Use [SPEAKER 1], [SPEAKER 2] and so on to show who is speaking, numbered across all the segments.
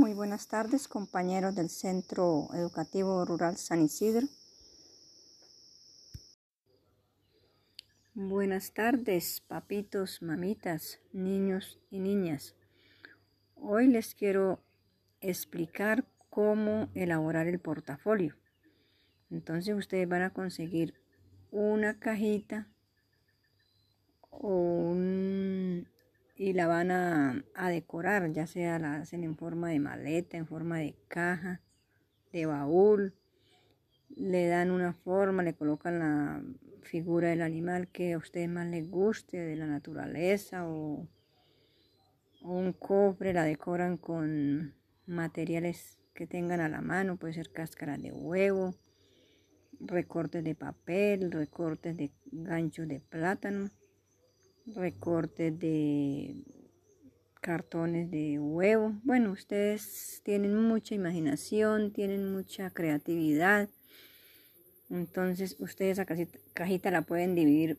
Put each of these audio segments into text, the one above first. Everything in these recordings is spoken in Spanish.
[SPEAKER 1] muy buenas tardes compañeros del Centro Educativo Rural San Isidro. Buenas tardes papitos, mamitas, niños y niñas. Hoy les quiero explicar cómo elaborar el portafolio. Entonces ustedes van a conseguir una cajita o y la van a, decorar, ya sea la hacen en forma de maleta, en forma de caja, de baúl, le dan una forma, le colocan la figura del animal que a ustedes más les guste, de la naturaleza o, un cofre, la decoran con materiales que tengan a la mano, puede ser cáscaras de huevo, recortes de papel, recortes de ganchos de plátano recortes de cartones de huevo. Bueno, ustedes tienen mucha imaginación, tienen mucha creatividad. Entonces ustedes esa cajita la pueden dividir.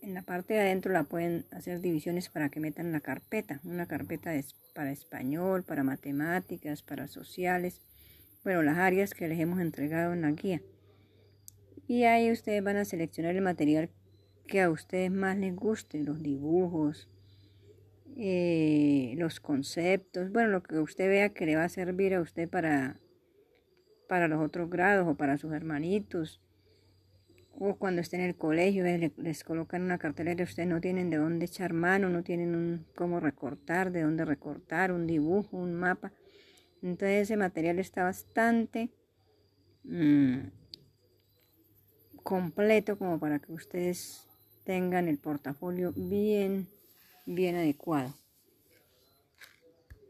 [SPEAKER 1] En la parte de adentro la pueden hacer divisiones para que metan la carpeta. Una carpeta para español, para matemáticas, para sociales. Bueno, las áreas que les hemos entregado en la guía. Y ahí ustedes van a seleccionar el material que a ustedes más les guste, los dibujos, eh, los conceptos, bueno, lo que usted vea que le va a servir a usted para, para los otros grados o para sus hermanitos. O cuando estén en el colegio, les, colocan una cartelera, ustedes no tienen de dónde echar mano, no tienen un, cómo recortar, de dónde recortar, un dibujo, un mapa. Entonces ese material está bastante mm, completo como para que ustedes tengan el portafolio bien, bien adecuado.